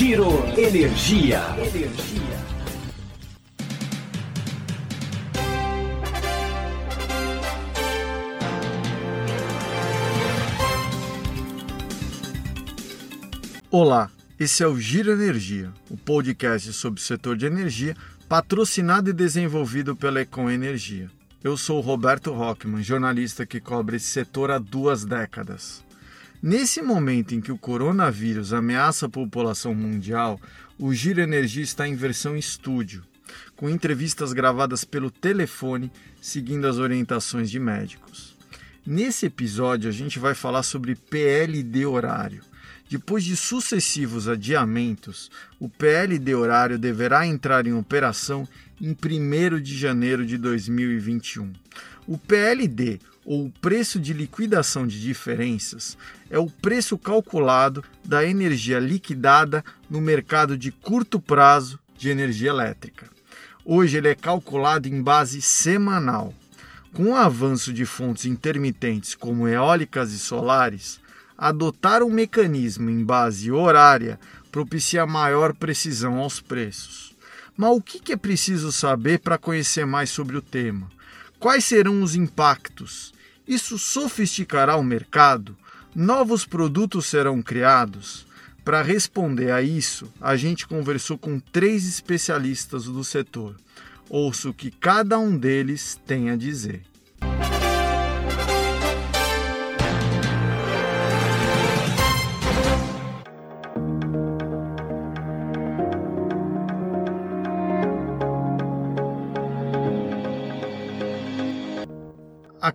Giro Energia. Olá, esse é o Giro Energia, o podcast sobre o setor de energia, patrocinado e desenvolvido pela Econ Energia. Eu sou Roberto Rockman, jornalista que cobre esse setor há duas décadas. Nesse momento em que o coronavírus ameaça a população mundial, o Giro Energia está em versão estúdio, com entrevistas gravadas pelo telefone, seguindo as orientações de médicos. Nesse episódio, a gente vai falar sobre PLD horário depois de sucessivos adiamentos, o PLD horário deverá entrar em operação em 1 de janeiro de 2021. O PLD, ou preço de liquidação de diferenças, é o preço calculado da energia liquidada no mercado de curto prazo de energia elétrica. Hoje ele é calculado em base semanal. Com o avanço de fontes intermitentes como eólicas e solares, adotar um mecanismo em base horária propicia maior precisão aos preços. Mas o que é preciso saber para conhecer mais sobre o tema? Quais serão os impactos? Isso sofisticará o mercado? Novos produtos serão criados? Para responder a isso, a gente conversou com três especialistas do setor. Ouça o que cada um deles tem a dizer.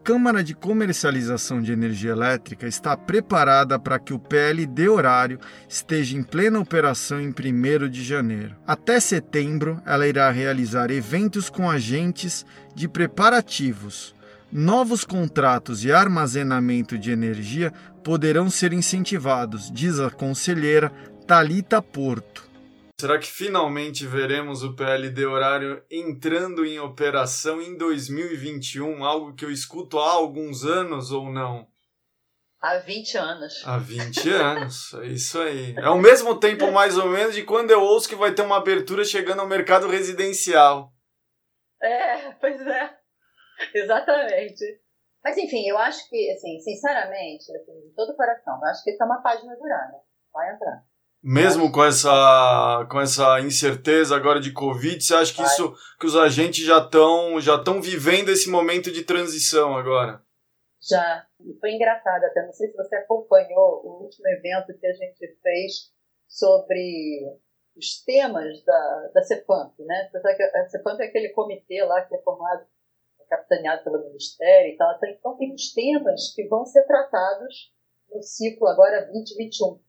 Câmara de Comercialização de Energia Elétrica está preparada para que o PLD horário esteja em plena operação em 1 de janeiro. Até setembro, ela irá realizar eventos com agentes de preparativos. Novos contratos e armazenamento de energia poderão ser incentivados, diz a conselheira Talita Porto. Será que finalmente veremos o PLD horário entrando em operação em 2021? Algo que eu escuto há alguns anos ou não? Há 20 anos. Há 20 anos, é isso aí. É o mesmo tempo, mais ou menos, de quando eu ouço que vai ter uma abertura chegando ao mercado residencial. É, pois é. Exatamente. Mas enfim, eu acho que, assim, sinceramente, assim, de todo o coração, eu acho que isso é uma página virada. Vai entrar mesmo com essa, com essa incerteza agora de Covid, você acha que isso que os agentes já estão já estão vivendo esse momento de transição agora? Já. E foi engraçado até, não sei se você acompanhou o último evento que a gente fez sobre os temas da, da CEPAMP, né? A CEPAMP é aquele comitê lá que é formado, é capitaneado pelo Ministério e tal. Então tem os temas que vão ser tratados no ciclo agora 2021.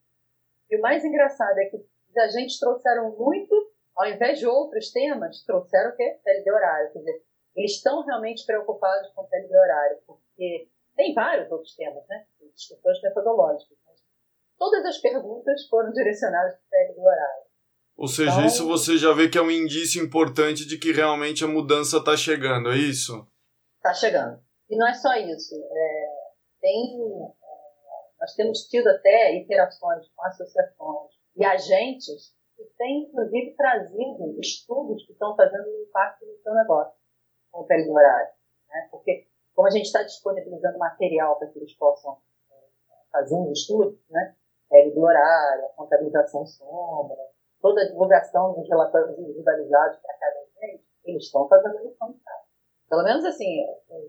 E o mais engraçado é que a gente trouxeram muito, ao invés de outros temas, trouxeram o quê? de horário. Quer dizer, eles estão realmente preocupados com de horário, porque tem vários outros temas, né? Discussões metodológicas. Mas todas as perguntas foram direcionadas para de horário. Ou seja, então, isso você já vê que é um indício importante de que realmente a mudança está chegando, é isso? Está chegando. E não é só isso. É, tem nós temos tido até interações com associações e agentes que têm, inclusive, trazido estudos que estão fazendo um impacto no seu negócio com o período horário. Né? Porque, como a gente está disponibilizando material para que eles possam é, fazer um estudo, né? período horário, a contabilização sombra, toda a divulgação dos relatórios individualizados para cada gente, eles estão fazendo casa. Pelo menos, assim, é,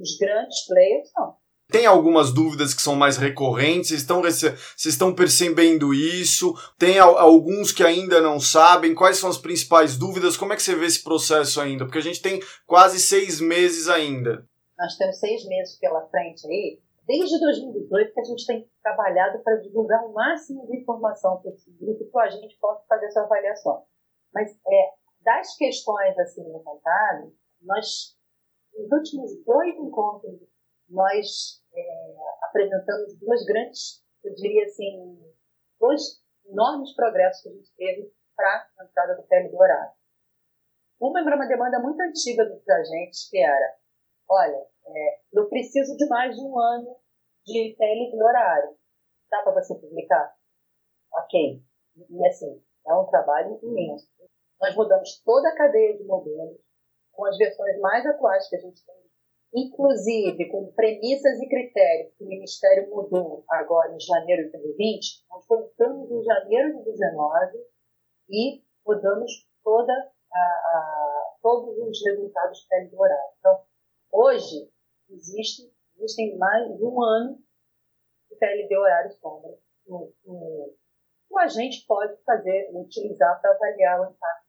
os grandes players não tem algumas dúvidas que são mais recorrentes, vocês estão, vocês estão percebendo isso? Tem alguns que ainda não sabem? Quais são as principais dúvidas? Como é que você vê esse processo ainda? Porque a gente tem quase seis meses ainda. Nós temos seis meses pela frente aí. Desde 2018 que a gente tem trabalhado para divulgar o máximo de informação para que a gente possa fazer essa avaliação. Mas é, das questões assim levantadas, nós, nos últimos dois encontros, nós é, apresentamos duas grandes, eu diria assim, dois enormes progressos que a gente teve para a entrada do PL do horário. Uma era uma demanda muito antiga dos agentes, que era, olha, é, eu preciso de mais de um ano de do horário. Dá para você publicar? Ok. E, assim, é um trabalho imenso. Nós rodamos toda a cadeia de modelos, com as versões mais atuais que a gente tem, inclusive com premissas e critérios que o Ministério mudou agora em janeiro de 2020. Nós voltamos em janeiro de 2019 e mudamos toda a, a, todos os resultados do horário. Então, hoje, existe, existem mais de um ano de TLD horário sombra. O, o, o agente pode fazer, utilizar para avaliar o impacto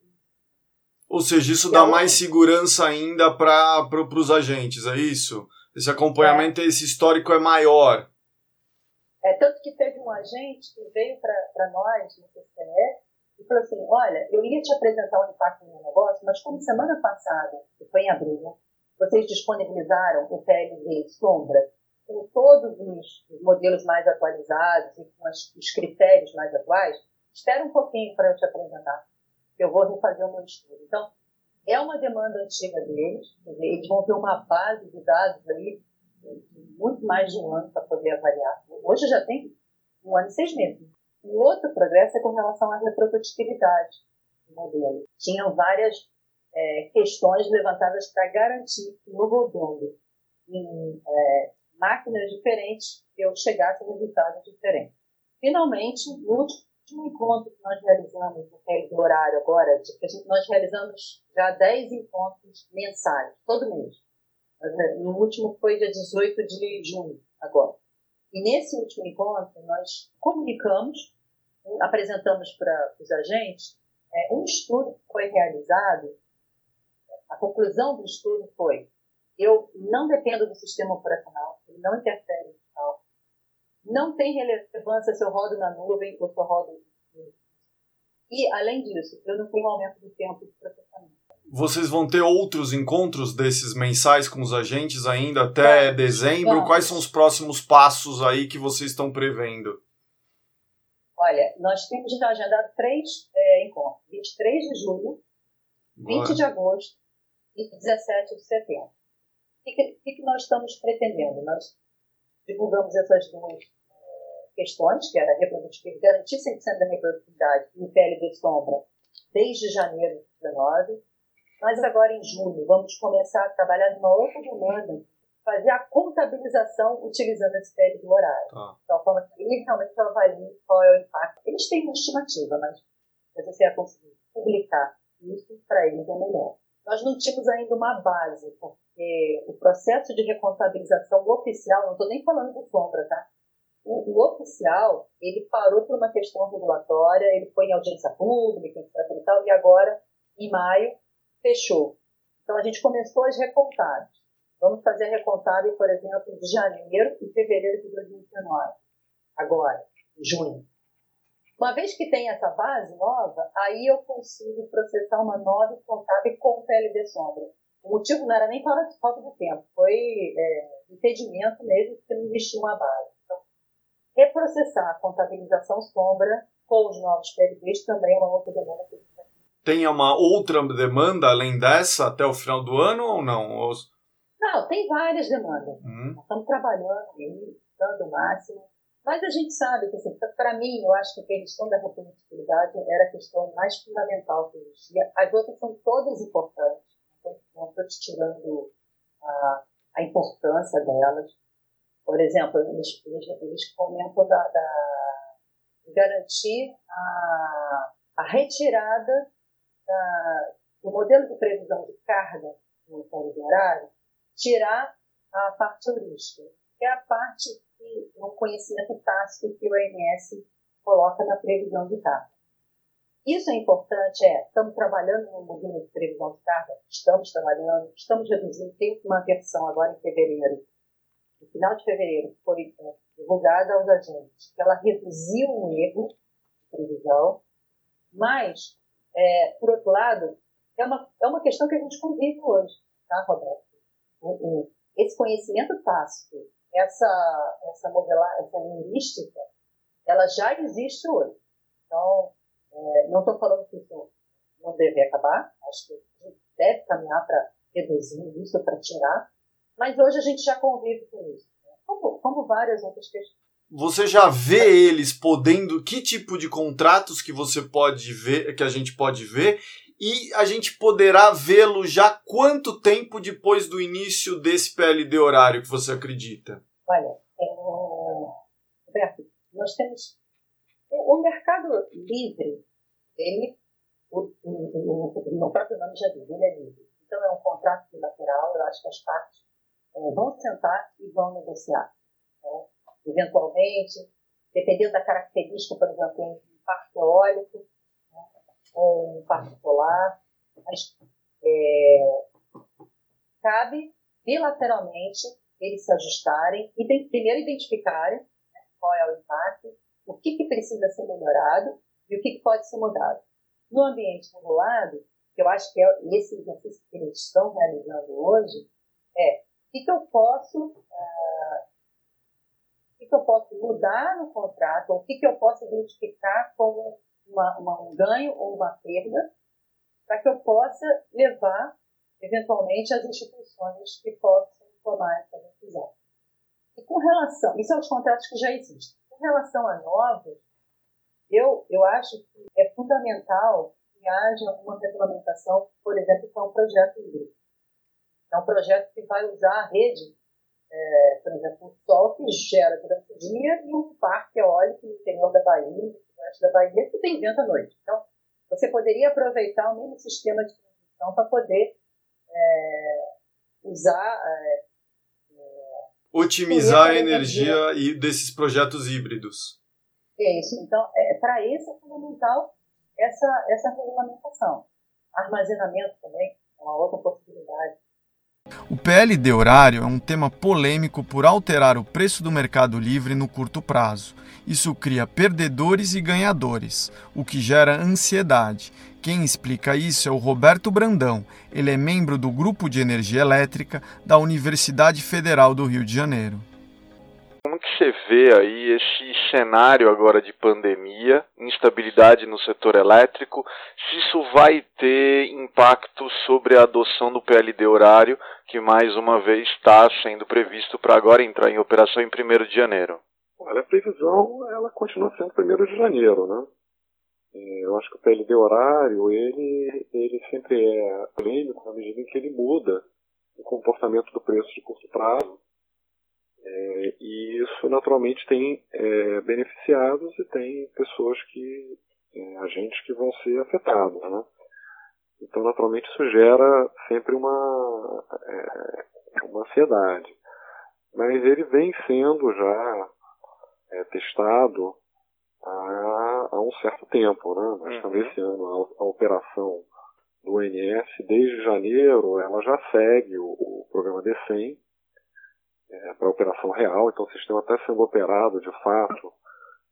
ou seja, isso dá mais segurança ainda para pro, os agentes, é isso? Esse acompanhamento, é. esse histórico é maior. É, tanto que teve um agente que veio para nós, no CCE, e falou assim, olha, eu ia te apresentar o impacto no meu negócio, mas como semana passada, que foi em abril, né, vocês disponibilizaram o PLD Sombra com todos os modelos mais atualizados e com as, os critérios mais atuais, espera um pouquinho para eu te apresentar eu vou refazer o meu estudo. Então, é uma demanda antiga deles, eles vão ter uma base de dados de muito mais de um ano para poder avaliar. Hoje já tem um ano e seis meses. O outro progresso é com relação à reprodutibilidade do modelo. Tinham várias é, questões levantadas para garantir que no rodando em é, máquinas diferentes eu chegasse a resultados diferentes. Finalmente, no último último encontro que nós realizamos no horário agora, de nós realizamos já 10 encontros mensais, todo mês. Eh, no último foi dia 18 de junho, agora. E nesse último encontro, nós comunicamos, apresentamos para os agentes é, um estudo que foi realizado. A conclusão do estudo foi: eu não dependo do sistema operacional, ele não interfere não tem relevância se eu rodo na nuvem ou se eu rodo e, além disso, eu não tenho aumento do tempo de processamento. Vocês vão ter outros encontros desses mensais com os agentes ainda até é, dezembro? Quais são os próximos passos aí que vocês estão prevendo? Olha, nós temos já agendado três é, encontros: 23 de julho, Boa. 20 de agosto e 17 de setembro. O que, que, que nós estamos pretendendo? Nós divulgamos essas duas questões, que era reprodutibilidade, garantir 100% da reprodutibilidade no PLD Sombra desde janeiro de 2019. Mas agora, em julho, vamos começar a trabalhar numa outra demanda, fazer a contabilização utilizando esse PLD horário. Ah. De tal forma que ele realmente avalie qual é o impacto. Eles têm uma estimativa, mas se você conseguir publicar isso, para eles é melhor. Nós não tínhamos ainda uma base, porque o processo de recontabilização oficial, não estou nem falando do Sombra, tá? O, o, oficial, ele parou por uma questão regulatória, ele foi em audiência pública, etc. E, tal, e agora, em maio, fechou. Então, a gente começou as recontagens. Vamos fazer a recontagem, por exemplo, de janeiro e fevereiro de 2019. Agora, junho. Uma vez que tem essa base nova, aí eu consigo processar uma nova contábil com PLD sombra. O motivo não era nem para falta de tempo, foi é, impedimento mesmo, porque não existia uma base reprocessar a contabilização sombra com os novos PLDs também é uma outra demanda que tem uma outra demanda além dessa até o final do ano ou não? Não, tem várias demandas. Hum. Estamos trabalhando aí, dando o máximo. Mas a gente sabe que, assim, para mim, eu acho que a questão da reprodutibilidade era a questão mais fundamental que existia. As outras são todas importantes. Não estou tirando a, a importância delas. Por exemplo, eles, eles, eles comentam da, da, garantir a, a retirada da, do modelo de previsão de carga no de horário, tirar a parte heurística, que é a parte um conhecimento tácito que o OMS coloca na previsão de carga. Isso é importante, é, estamos trabalhando no modelo de previsão de carga, estamos trabalhando, estamos reduzindo, tem uma versão agora em fevereiro. No final de fevereiro, foi é, divulgada aos agentes que ela reduziu o erro de previsão, mas, é, por outro lado, é uma, é uma questão que a gente convive hoje, tá, Roberto? Esse conhecimento tácito, essa, essa modelagem, essa linguística, ela já existe hoje. Então, é, não estou falando que isso não deve acabar, acho que a gente deve caminhar para reduzir isso, para tirar, mas hoje a gente já convive com isso, né? como, como várias outras questões. você já vê eles podendo, que tipo de contratos que você pode ver, que a gente pode ver, e a gente poderá vê-lo já quanto tempo depois do início desse PLD horário que você acredita? Olha, é, Roberto, nós temos o, mercado livre, ele, o, o, o, próprio nome já diz, ele é livre. Então é um contrato bilateral, eu acho que as partes é, vão sentar e vão negociar. Né? Eventualmente, dependendo da característica, por exemplo, tem um parque eólico né? ou um parque solar, mas é, cabe bilateralmente eles se ajustarem e primeiro identificarem né, qual é o impacto, o que, que precisa ser melhorado e o que, que pode ser mudado. No ambiente regulado, que eu acho que é esse exercício que eles estão realizando hoje, é o que, que eu posso uh, que, eu posso mudar no contrato, ou o que, que eu posso identificar como uma, uma, um ganho ou uma perda, para que eu possa levar, eventualmente, as instituições que possam tomar essa decisão. E com relação, isso são os contratos que já existem. Relação a novos, eu, eu acho que é fundamental que haja uma regulamentação, por exemplo, é um projeto híbrido. É um projeto que vai usar a rede, é, por exemplo, o sol que gera durante o dia e um parque eólico no interior da Bahia, no oeste da Bahia, que tem vento à noite. Então, você poderia aproveitar o mesmo sistema de transmissão para poder é, usar. É Otimizar a energia, energia desses projetos híbridos. É isso. Então, é, para isso é fundamental essa, essa regulamentação. Armazenamento também é uma outra possibilidade. O PLD horário é um tema polêmico por alterar o preço do mercado livre no curto prazo. Isso cria perdedores e ganhadores, o que gera ansiedade. Quem explica isso é o Roberto Brandão. Ele é membro do Grupo de Energia Elétrica da Universidade Federal do Rio de Janeiro. Como que você vê aí esse cenário agora de pandemia, instabilidade no setor elétrico, se isso vai ter impacto sobre a adoção do PLD horário, que mais uma vez está sendo previsto para agora entrar em operação em 1 de janeiro? Olha, a previsão ela continua sendo 1 de janeiro, né? É, eu acho que o PLD horário, ele, ele sempre é polêmico na medida em que ele muda o comportamento do preço de curto prazo é, e isso naturalmente tem é, beneficiados e tem pessoas que, é, agentes que vão ser afetados. Né? Então, naturalmente, isso gera sempre uma, é, uma ansiedade. Mas ele vem sendo já é, testado há, há, um certo tempo. Né? Estamos uhum. esse ano, a, a, operação do ONS, desde janeiro, ela já segue o, o programa D100 é, para operação real, então o sistema está sendo operado de fato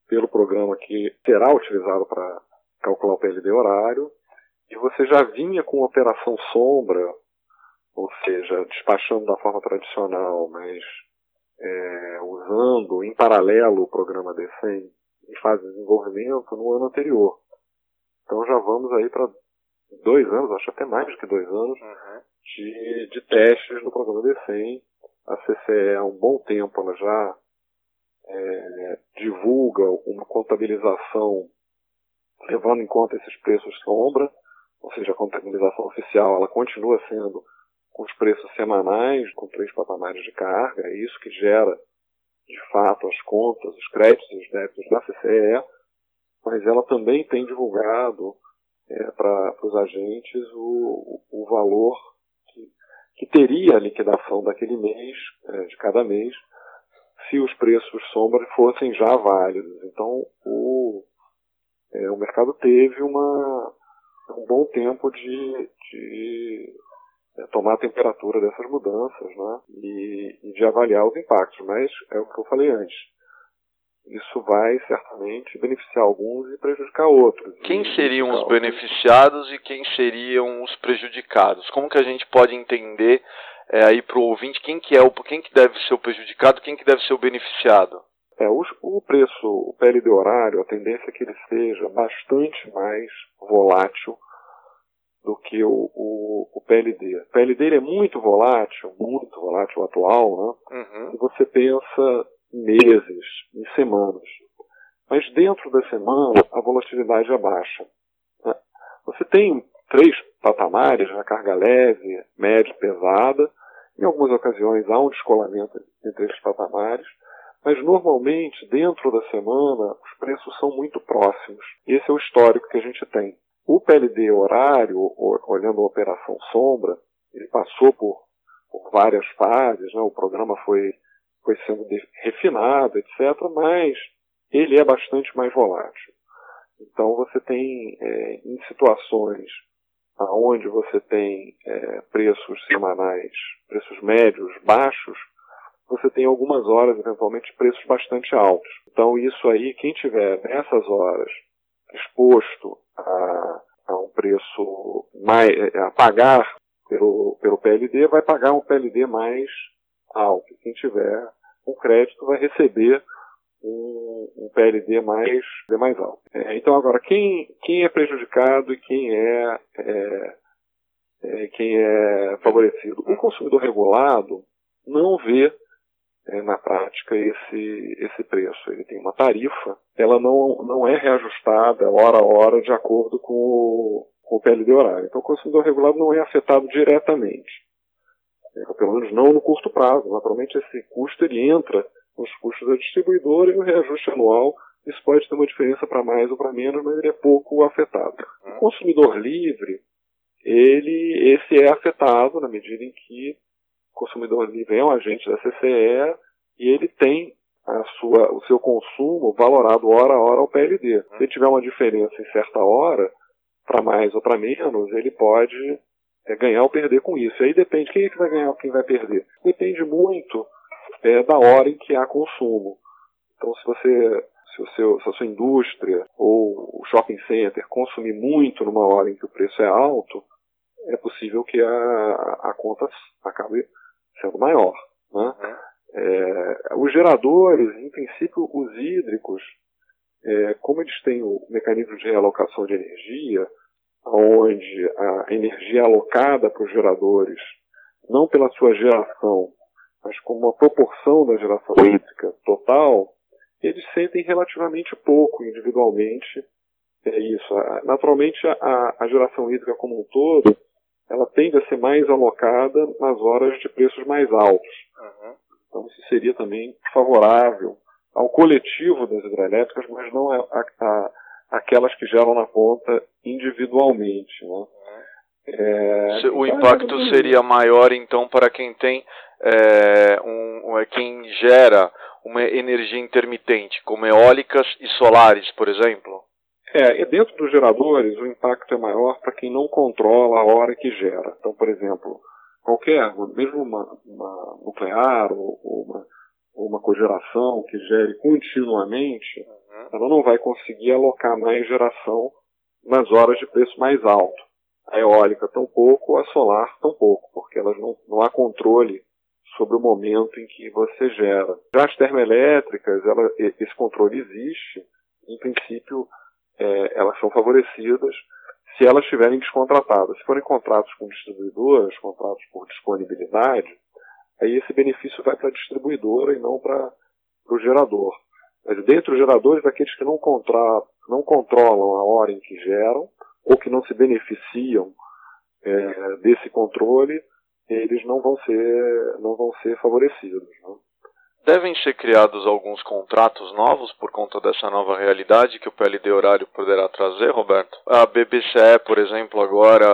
pelo programa que será utilizado para calcular o PLD horário, e você já vinha com operação sombra, ou seja, despachando da forma tradicional, mas é, usando em paralelo o programa D100 em fase de desenvolvimento no ano anterior. Então já vamos aí para dois anos, acho até mais do que dois anos, uhum. de, de testes no programa D100 a CCE há um bom tempo ela já é, divulga uma contabilização levando em conta esses preços sombra, ou seja, a contabilização oficial ela continua sendo com os preços semanais, com três patamares de carga, é isso que gera, de fato, as contas, os créditos e os débitos da CCE, mas ela também tem divulgado é, para os agentes o, o valor que teria a liquidação daquele mês, é, de cada mês, se os preços sombra fossem já válidos. Então, o, é, o mercado teve uma, um bom tempo de, de é, tomar a temperatura dessas mudanças né, e, e de avaliar os impactos. Mas é o que eu falei antes isso vai certamente beneficiar alguns e prejudicar outros. Quem seriam os beneficiados e quem seriam os prejudicados? Como que a gente pode entender é, aí para o ouvinte quem que é o quem que deve ser o prejudicado, quem que deve ser o beneficiado? É, o, o preço, o PLD horário, a tendência é que ele seja bastante mais volátil do que o, o, o PLD. O PLD é muito volátil, muito volátil atual, né? Uhum. Se você pensa meses, em semanas. Mas dentro da semana, a volatilidade é baixa. Né? Você tem três patamares, a carga leve, média e pesada. Em algumas ocasiões há um descolamento entre esses patamares, mas normalmente, dentro da semana, os preços são muito próximos. Esse é o histórico que a gente tem. O PLD horário, olhando a operação sombra, ele passou por, por várias fases, né? o programa foi, foi sendo refinado, etc., mas ele é bastante mais volátil. Então você tem, é, em situações onde você tem é, preços semanais, preços médios baixos, você tem algumas horas, eventualmente, preços bastante altos. Então, isso aí, quem tiver nessas horas exposto a, a um preço mais, a pagar pelo, pelo PLD, vai pagar um PLD mais alto. Quem tiver um crédito vai receber um, um PLD mais, mais alto. É, então, agora, quem, quem é prejudicado e quem é, é, é, quem é favorecido? O consumidor regulado não vê é, na prática esse, esse preço. Ele tem uma tarifa, ela não, não é reajustada hora a hora de acordo com o, com o PLD horário. Então o consumidor regulado não é afetado diretamente. É, pelo menos não no curto prazo. Naturalmente esse custo ele entra nos custos da distribuidora e no reajuste anual isso pode ter uma diferença para mais ou para menos, mas ele é pouco afetado. O consumidor livre, ele, esse é afetado na medida em que consumidor livre é um agente da CCE e ele tem a sua, o seu consumo valorado hora a hora ao PLD. Se tiver uma diferença em certa hora, para mais ou para menos, ele pode é, ganhar ou perder com isso. Aí depende, quem é que vai ganhar ou quem vai perder? Depende muito é, da hora em que há consumo. Então, se você, se, o seu, se a sua indústria ou o shopping center consumir muito numa hora em que o preço é alto, é possível que a, a conta acabe sendo maior. Né? É, os geradores, em princípio, os hídricos, é, como eles têm o mecanismo de realocação de energia, onde a energia é alocada para os geradores, não pela sua geração, mas como uma proporção da geração hídrica total, eles sentem relativamente pouco individualmente é isso. Naturalmente, a, a geração hídrica como um todo ela tende a ser mais alocada nas horas de preços mais altos. Uhum. Então isso seria também favorável ao coletivo das hidrelétricas, mas não a, a, a aquelas que geram na ponta individualmente. Né? É, o impacto seria maior então para quem tem é, um, é, quem gera uma energia intermitente, como eólicas e solares, por exemplo? É, e dentro dos geradores o impacto é maior para quem não controla a hora que gera. Então, por exemplo, qualquer, mesmo uma, uma nuclear ou, ou uma, ou uma cogeração que gere continuamente. Ela não vai conseguir alocar mais geração nas horas de preço mais alto. A eólica tão pouco, a solar tão pouco, porque elas não, não há controle sobre o momento em que você gera. Já as termoelétricas, ela, esse controle existe, em princípio é, elas são favorecidas se elas estiverem descontratadas. Se forem contratos com distribuidoras, contratos por disponibilidade, aí esse benefício vai para a distribuidora e não para o gerador. Mas dentre os geradores, aqueles que não, contra, não controlam a hora em que geram, ou que não se beneficiam é, desse controle, eles não vão ser, não vão ser favorecidos. Né? Devem ser criados alguns contratos novos por conta dessa nova realidade que o PLD horário poderá trazer, Roberto? A BBCE, por exemplo, agora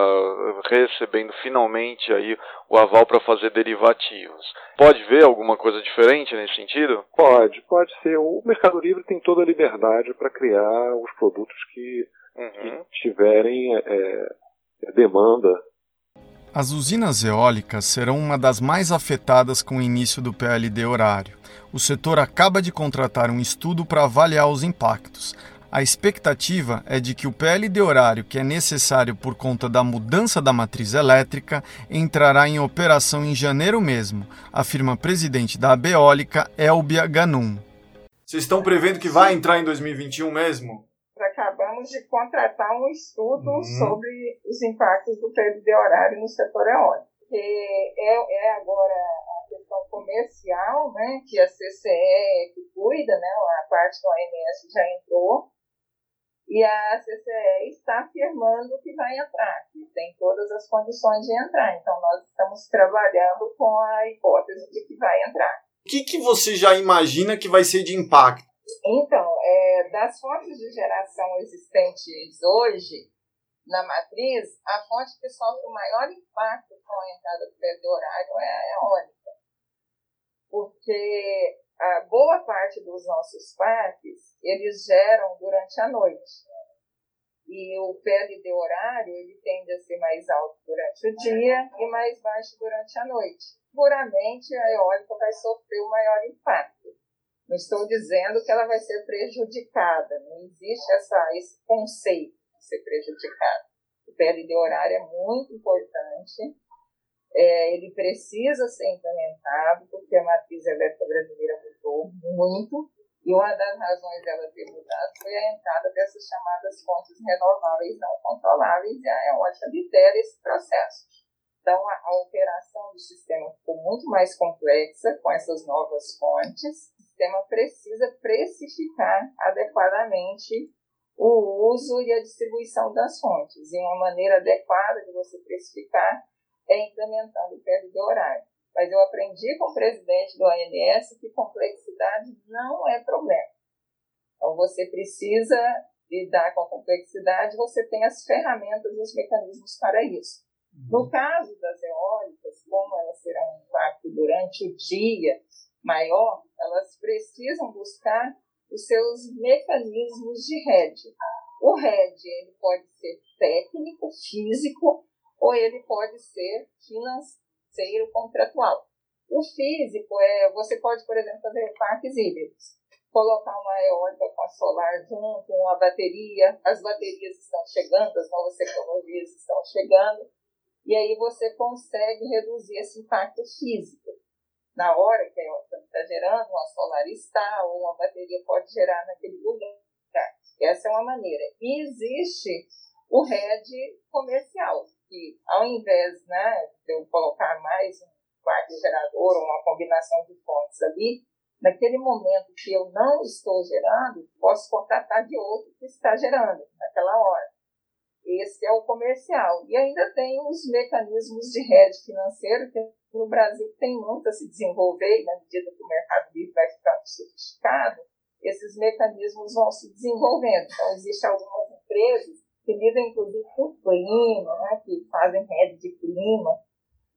recebendo finalmente aí o aval para fazer derivativos. Pode ver alguma coisa diferente nesse sentido? Pode, pode ser. O Mercado Livre tem toda a liberdade para criar os produtos que, uhum. que tiverem é, demanda as usinas eólicas serão uma das mais afetadas com o início do PLD horário. O setor acaba de contratar um estudo para avaliar os impactos. A expectativa é de que o PLD horário, que é necessário por conta da mudança da matriz elétrica, entrará em operação em janeiro mesmo, afirma a presidente da Abeólica, Elbia Ganum. Vocês estão prevendo que vai entrar em 2021 mesmo? Acabamos de contratar um estudo uhum. sobre os impactos do PLD horário no setor eólico. Que é, é agora a questão comercial, né, que a CCE que cuida, né, a parte do OMS já entrou, e a CCE está afirmando que vai entrar, que tem todas as condições de entrar. Então, nós estamos trabalhando com a hipótese de que vai entrar. O que, que você já imagina que vai ser de impacto? Então, é, das fontes de geração existentes hoje na matriz, a fonte que sofre o maior impacto com a entrada do período horário é a eólica. Porque a boa parte dos nossos parques, eles geram durante a noite. E o PLD horário, ele tende a ser mais alto durante o dia e mais baixo durante a noite. Puramente, a eólica vai sofrer o maior impacto. Não estou dizendo que ela vai ser prejudicada, não existe essa, esse conceito de ser prejudicada. O PLD horário é muito importante, é, ele precisa ser implementado, porque a matriz elétrica brasileira mudou muito, e uma das razões dela ter mudado foi a entrada dessas chamadas fontes renováveis não controláveis, e a eólica lidera esse processo. Então, a, a operação do sistema ficou muito mais complexa com essas novas fontes. O sistema precisa precificar adequadamente o uso e a distribuição das fontes. E uma maneira adequada de você precificar é implementando o PLD horário. Mas eu aprendi com o presidente do ANS que complexidade não é problema. Então, você precisa lidar com a complexidade, você tem as ferramentas e os mecanismos para isso. Uhum. No caso das eólicas, como elas terão um impacto durante o dia maior, elas precisam buscar os seus mecanismos de rede. O RED ele pode ser técnico, físico, ou ele pode ser financeiro contratual. O físico é, você pode, por exemplo, fazer parques híbridos. Colocar uma eólica com a solar junto, uma bateria, as baterias estão chegando, as novas tecnologias estão chegando, e aí você consegue reduzir esse impacto físico. Na hora que a eólica está gerando, uma solar está, ou uma bateria pode gerar naquele lugar. Essa é uma maneira. E existe o RED comercial, que ao invés né, de eu colocar mais um parque gerador ou uma combinação de fontes ali, naquele momento que eu não estou gerando, posso contratar de outro que está gerando naquela hora. Esse é o comercial. E ainda tem os mecanismos de rede financeiro, que no Brasil tem muito a se desenvolver, e na medida que o mercado livre vai ficando sofisticado, esses mecanismos vão se desenvolvendo. Então, existem algumas empresas que lidam, inclusive, com clima, né, que fazem rede de clima,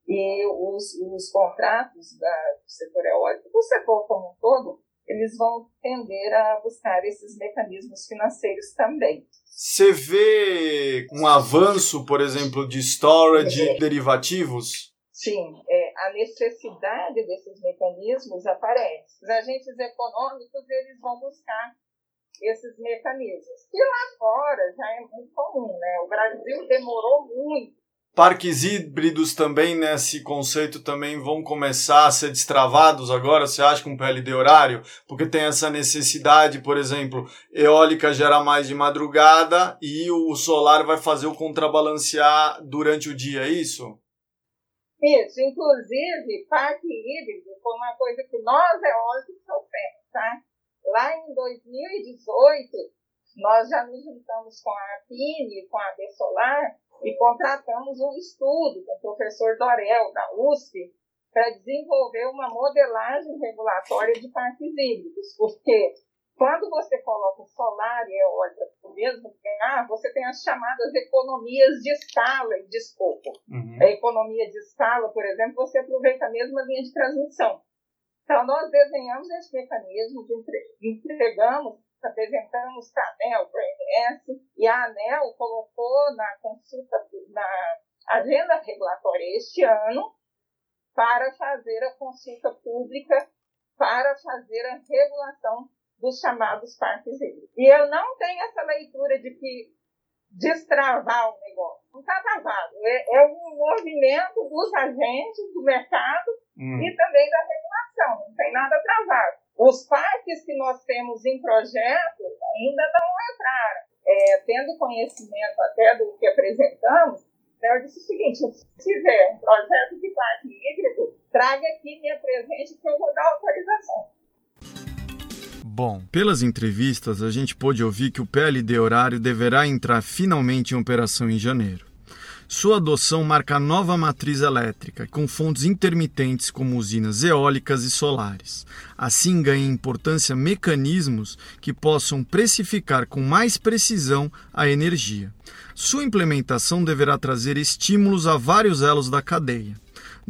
e os, os contratos da, do setor eólico, do setor como um todo, eles vão tender a buscar esses mecanismos financeiros também. Você vê um avanço, por exemplo, de storage é. derivativos? Sim, a necessidade desses mecanismos aparece. Os agentes econômicos eles vão buscar esses mecanismos. E lá fora já é muito comum, né? O Brasil demorou muito Parques híbridos também nesse conceito também vão começar a ser destravados agora, você acha, com PLD horário? Porque tem essa necessidade, por exemplo, eólica gera mais de madrugada e o solar vai fazer o contrabalancear durante o dia, é isso? Isso, inclusive, parque híbrido foi uma coisa que nós eólicos sofremos, tá? Lá em 2018, nós já nos juntamos com a Apine, com a Solar e contratamos um estudo com o professor Dorel, da USP, para desenvolver uma modelagem regulatória de parques híbridos, porque quando você coloca solar e eólica no mesmo lugar, você tem as chamadas economias de escala e de escopo. Uhum. A economia de escala, por exemplo, você aproveita a mesma linha de transmissão. Então, nós desenhamos esse mecanismo, entregamos apresentamos para a ANEL, para a ANS, e a ANEL colocou na consulta, na agenda regulatória este ano, para fazer a consulta pública, para fazer a regulação dos chamados parques híbridos. E eu não tenho essa leitura de que destravar o negócio. Não está travado. É, é, um movimento dos agentes do mercado hum. e também da regulação. Não tem nada travado. Os parques que nós temos em projeto ainda não entraram. É, tendo conhecimento até do que apresentamos, né, eu disse o seguinte: se tiver um projeto de parque híbrido, traga aqui, me apresente que eu vou dar autorização. Bom, pelas entrevistas, a gente pôde ouvir que o PLD horário deverá entrar finalmente em operação em janeiro. Sua adoção marca a nova matriz elétrica, com fontes intermitentes como usinas eólicas e solares. Assim ganha importância mecanismos que possam precificar com mais precisão a energia. Sua implementação deverá trazer estímulos a vários elos da cadeia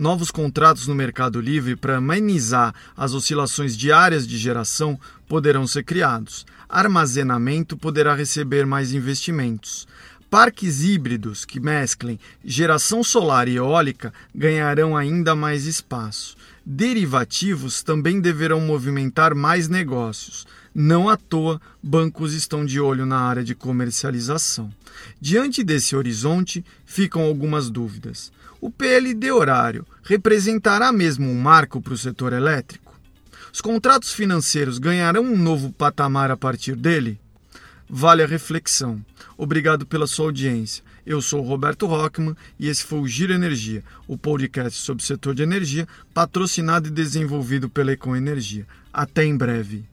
novos contratos no Mercado Livre para amenizar as oscilações diárias de geração poderão ser criados. Armazenamento poderá receber mais investimentos. Parques híbridos que mesclem geração solar e eólica ganharão ainda mais espaço. Derivativos também deverão movimentar mais negócios. Não à toa, bancos estão de olho na área de comercialização. Diante desse horizonte, ficam algumas dúvidas. O PLD horário representará mesmo um marco para o setor elétrico? Os contratos financeiros ganharão um novo patamar a partir dele? Vale a reflexão. Obrigado pela sua audiência. Eu sou Roberto Rockman e esse foi o Giro Energia, o podcast sobre o setor de energia, patrocinado e desenvolvido pela Econ Energia. Até em breve.